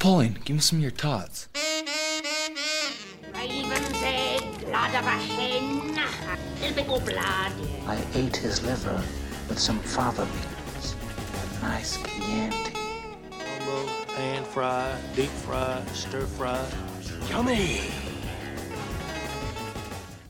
Pauline, give me some of your tots. Raven's egg, blood of a hen, typical blood. I ate his liver with some fava beans. A nice Chianti. Combo, pan fry, deep fry, stir fry. Yummy!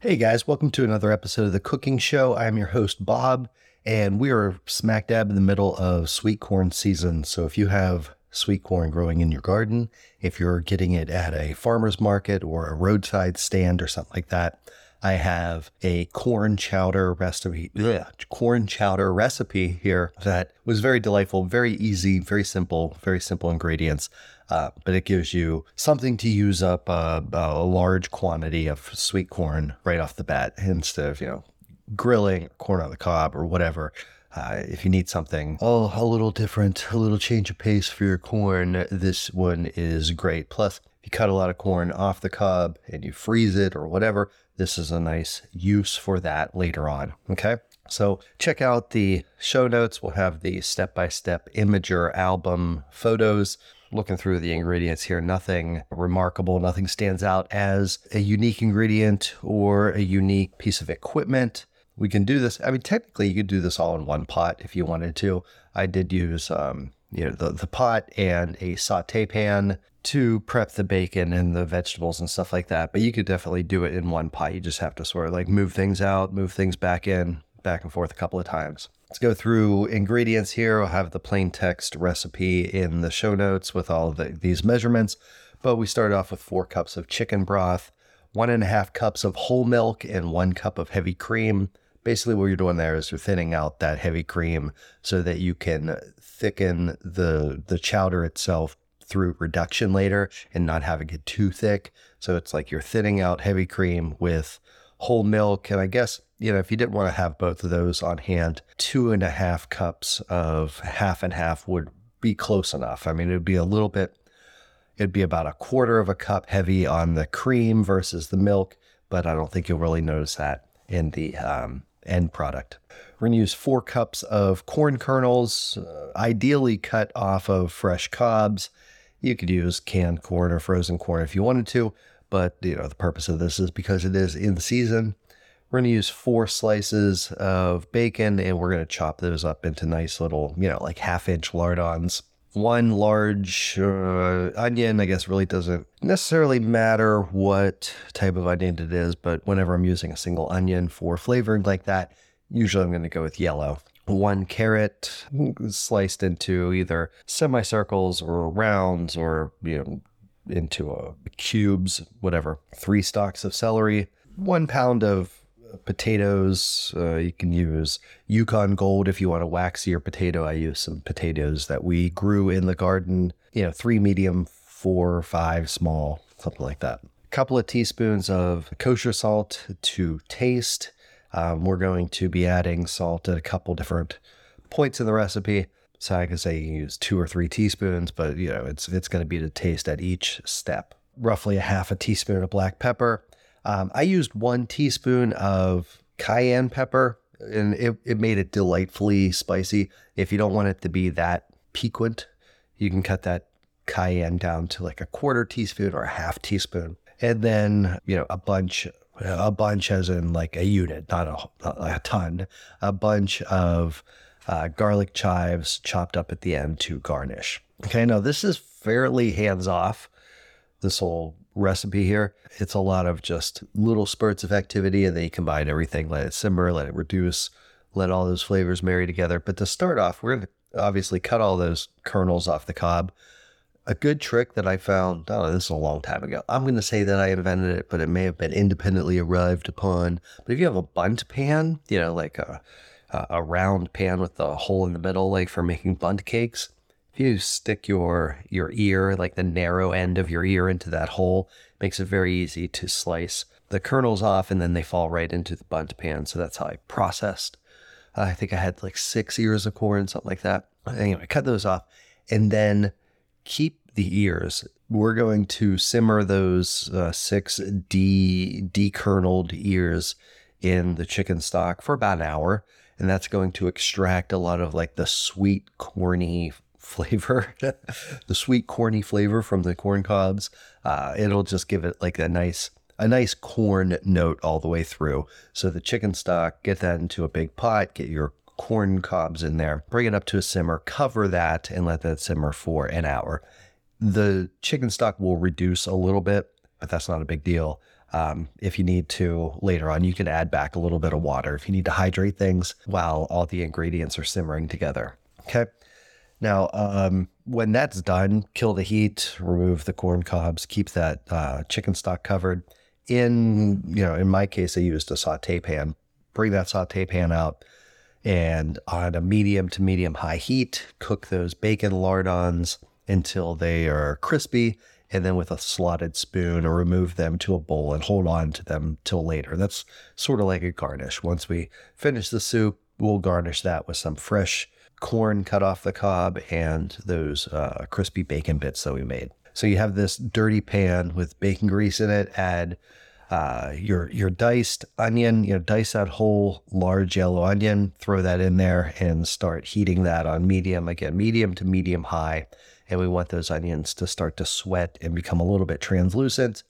Hey guys, welcome to another episode of The Cooking Show. I'm your host, Bob, and we are smack dab in the middle of sweet corn season. So if you have sweet corn growing in your garden, if you're getting it at a farmer's market or a roadside stand or something like that, I have a corn chowder recipe, ugh, corn chowder recipe here that was very delightful, very easy, very simple, very simple ingredients. Uh, but it gives you something to use up a large quantity of sweet corn right off the bat instead of, you know, grilling corn on the cob or whatever. Uh, if you need something oh, a little different, a little change of pace for your corn, this one is great. Plus, if you cut a lot of corn off the cob and you freeze it or whatever, this is a nice use for that later on. Okay. So check out the show notes. We'll have the step by step Imgur album photos. Looking through the ingredients here, nothing remarkable, nothing stands out as a unique ingredient or a unique piece of equipment we can do this. I mean, technically, you could do this all in one pot if you wanted to. I did use, um, you know, the, the pot and a saute pan to prep the bacon and the vegetables and stuff like that. But you could definitely do it in one pot. You just have to sort of like move things out, move things back in, back and forth a couple of times. Let's go through ingredients here. I'll have the plain text recipe in the show notes with all of the, these measurements. But we start off with four cups of chicken broth, one and a half cups of whole milk, and one cup of heavy cream, basically what you're doing there is you're thinning out that heavy cream so that you can thicken the the chowder itself through reduction later and not having it too thick. So it's like you're thinning out heavy cream with whole milk. And I guess, you know, if you didn't want to have both of those on hand, two and a half cups of half and half would be close enough. I mean, it would be a little bit, it'd be about a quarter of a cup heavy on the cream versus the milk, but I don't think you'll really notice that in the um, end product. We're going to use four cups of corn kernels, uh, ideally cut off of fresh cobs. You could use canned corn or frozen corn if you wanted to, but you know the purpose of this is because it is in season. We're going to use four slices of bacon and we're going to chop those up into nice little, you know, like half inch lardons one large uh, onion, I guess, really doesn't necessarily matter what type of onion it is, but whenever I'm using a single onion for flavoring like that, usually I'm going to go with yellow. One carrot sliced into either semicircles or rounds or, you know, into uh, cubes, whatever. Three stalks of celery, one pound of potatoes. Uh, you can use Yukon Gold if you want a waxier potato. I use some potatoes that we grew in the garden. You know, three medium, four, five small, something like that. A couple of teaspoons of kosher salt to taste. Um, we're going to be adding salt at a couple different points in the recipe. So I can say you can use two or three teaspoons, but you know it's it's going to be to taste at each step. Roughly a half a teaspoon of black pepper, um, I used one teaspoon of cayenne pepper and it, it made it delightfully spicy. If you don't want it to be that piquant, you can cut that cayenne down to like a quarter teaspoon or a half teaspoon. And then, you know, a bunch, a bunch as in like a unit, not a, a ton, a bunch of uh, garlic chives chopped up at the end to garnish. Okay, now this is fairly hands off, this whole recipe here. It's a lot of just little spurts of activity, and then you combine everything, let it simmer, let it reduce, let all those flavors marry together. But to start off, we're going to obviously cut all those kernels off the cob. A good trick that I found, oh, this is a long time ago. I'm going to say that I invented it, but it may have been independently arrived upon. But if you have a Bundt pan, you know, like a, a round pan with a hole in the middle, like for making Bundt cakes, if you stick your your ear, like the narrow end of your ear, into that hole, makes it very easy to slice the kernels off, and then they fall right into the Bundt pan. So that's how I processed. I think I had like six ears of corn, something like that. Anyway, cut those off, and then keep the ears. We're going to simmer those uh, six de dekerneled ears in the chicken stock for about an hour, and that's going to extract a lot of like the sweet, corny flavor, the sweet corny flavor from the corn cobs. Uh, it'll just give it like a nice a nice corn note all the way through. So the chicken stock, get that into a big pot, get your corn cobs in there, bring it up to a simmer, cover that, and let that simmer for an hour. The chicken stock will reduce a little bit, but that's not a big deal. Um, if you need to later on, you can add back a little bit of water if you need to hydrate things while all the ingredients are simmering together. Okay. Now, um, when that's done, kill the heat, remove the corn cobs, keep that uh, chicken stock covered. In you know, in my case, I used a saute pan. Bring that saute pan out, and on a medium to medium high heat, cook those bacon lardons until they are crispy. And then with a slotted spoon, remove them to a bowl and hold on to them till later. That's sort of like a garnish. Once we finish the soup, we'll garnish that with some fresh corn cut off the cob and those uh, crispy bacon bits that we made. So you have this dirty pan with bacon grease in it. Add uh, your your diced onion, you know, dice that whole large yellow onion, throw that in there, and start heating that on medium again, medium to medium high. And we want those onions to start to sweat and become a little bit translucent.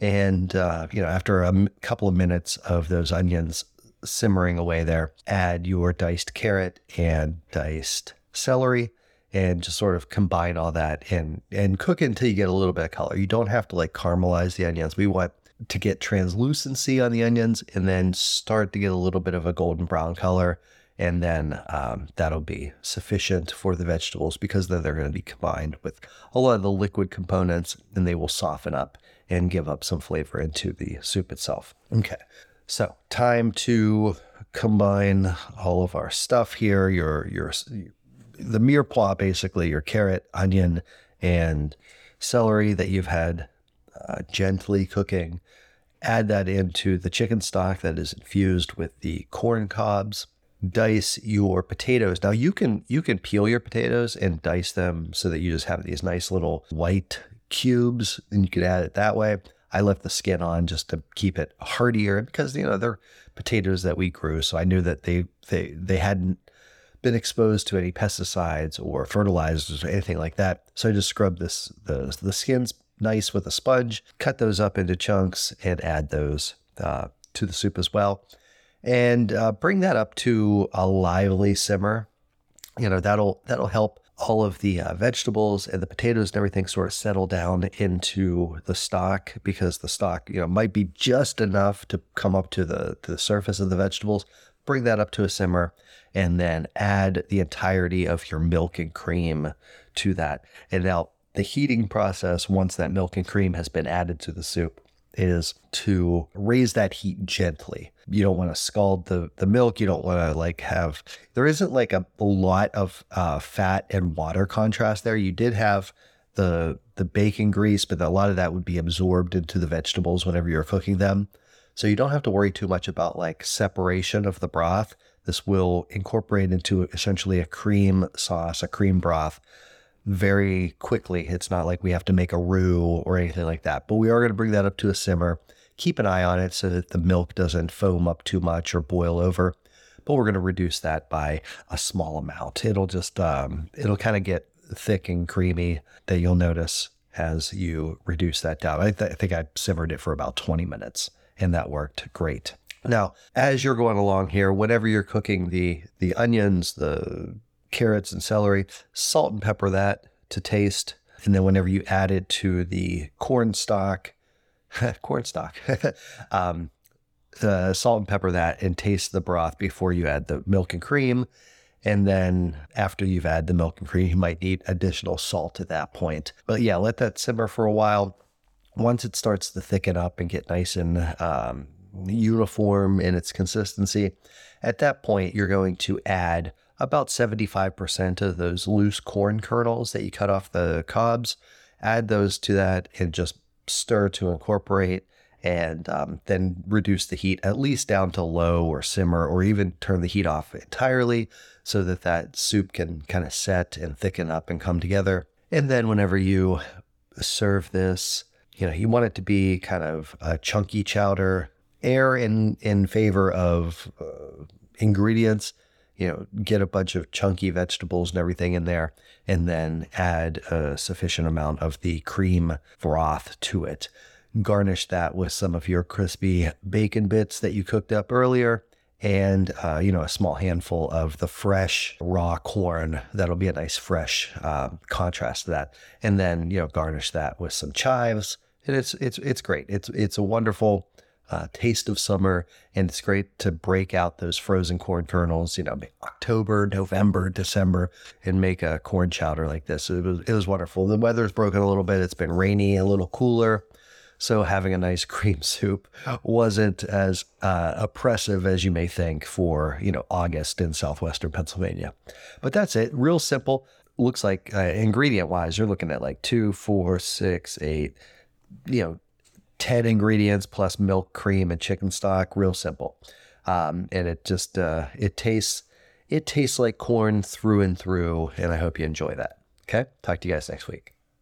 And uh, you know, after a m- couple of minutes of those onions simmering away there, add your diced carrot and diced celery and just sort of combine all that and and cook it until you get a little bit of color. You don't have to like caramelize the onions. We want to get translucency on the onions and then start to get a little bit of a golden brown color. And then um, that'll be sufficient for the vegetables because then they're going to be combined with a lot of the liquid components and they will soften up and give up some flavor into the soup itself. Okay. So, time to combine all of our stuff here. Your your the mirepoix, basically your carrot, onion, and celery that you've had uh, gently cooking. Add that into the chicken stock that is infused with the corn cobs. Dice your potatoes. Now you can you can peel your potatoes and dice them so that you just have these nice little white cubes, and you could add it that way. I left the skin on just to keep it heartier because you know they're potatoes that we grew, so I knew that they they they hadn't been exposed to any pesticides or fertilizers or anything like that. So I just scrubbed this the the skins nice with a sponge, cut those up into chunks, and add those uh, to the soup as well, and uh, bring that up to a lively simmer. You know that'll that'll help all of the uh, vegetables and the potatoes and everything sort of settle down into the stock because the stock you know might be just enough to come up to the to the surface of the vegetables bring that up to a simmer and then add the entirety of your milk and cream to that. And now the heating process once that milk and cream has been added to the soup is to raise that heat gently. You don't want to scald the, the milk. You don't want to like have, there isn't like a, lot of uh, fat and water contrast there. You did have the, the bacon grease, but a lot of that would be absorbed into the vegetables whenever you're cooking them. So you don't have to worry too much about like separation of the broth. This will incorporate into essentially a cream sauce, a cream broth very quickly. It's not like we have to make a roux or anything like that, but we are going to bring that up to a simmer. Keep an eye on it so that the milk doesn't foam up too much or boil over. But we're going to reduce that by a small amount. It'll just, um, it'll kind of get thick and creamy that you'll notice as you reduce that down. I, th- I think I simmered it for about 20 minutes and that worked great. Now, as you're going along here, whenever you're cooking the the onions, the carrots and celery, salt and pepper that to taste. And then whenever you add it to the corn stock, corn stock, um, salt and pepper that and taste the broth before you add the milk and cream. And then after you've added the milk and cream, you might need additional salt at that point. But yeah, let that simmer for a while. Once it starts to thicken up and get nice and um, uniform in its consistency, at that point, you're going to add about 75% of those loose corn kernels that you cut off the cobs. Add those to that and just stir to incorporate and um, then reduce the heat at least down to low or simmer or even turn the heat off entirely so that that soup can kind of set and thicken up and come together. And then whenever you serve this, you know, you want it to be kind of a chunky chowder, err in in favor of uh, ingredients you know, get a bunch of chunky vegetables and everything in there, and then add a sufficient amount of the cream broth to it. Garnish that with some of your crispy bacon bits that you cooked up earlier and uh, you know a small handful of the fresh raw corn. That'll be a nice fresh uh, contrast to that. And then you know garnish that with some chives. And it's it's it's great. It's it's a wonderful uh, taste of summer and it's great to break out those frozen corn kernels you know october november december and make a corn chowder like this it was it was wonderful the weather's broken a little bit it's been rainy a little cooler so having a nice cream soup wasn't as uh, oppressive as you may think for, you know, August in southwestern Pennsylvania. But that's it. Real simple. Looks like uh, ingredient wise, you're looking at like two, four, six, eight, you know, 10 ingredients plus milk, cream, and chicken stock. Real simple. Um, and it just, uh, it tastes, it tastes like corn through and through. And I hope you enjoy that. Okay. Talk to you guys next week.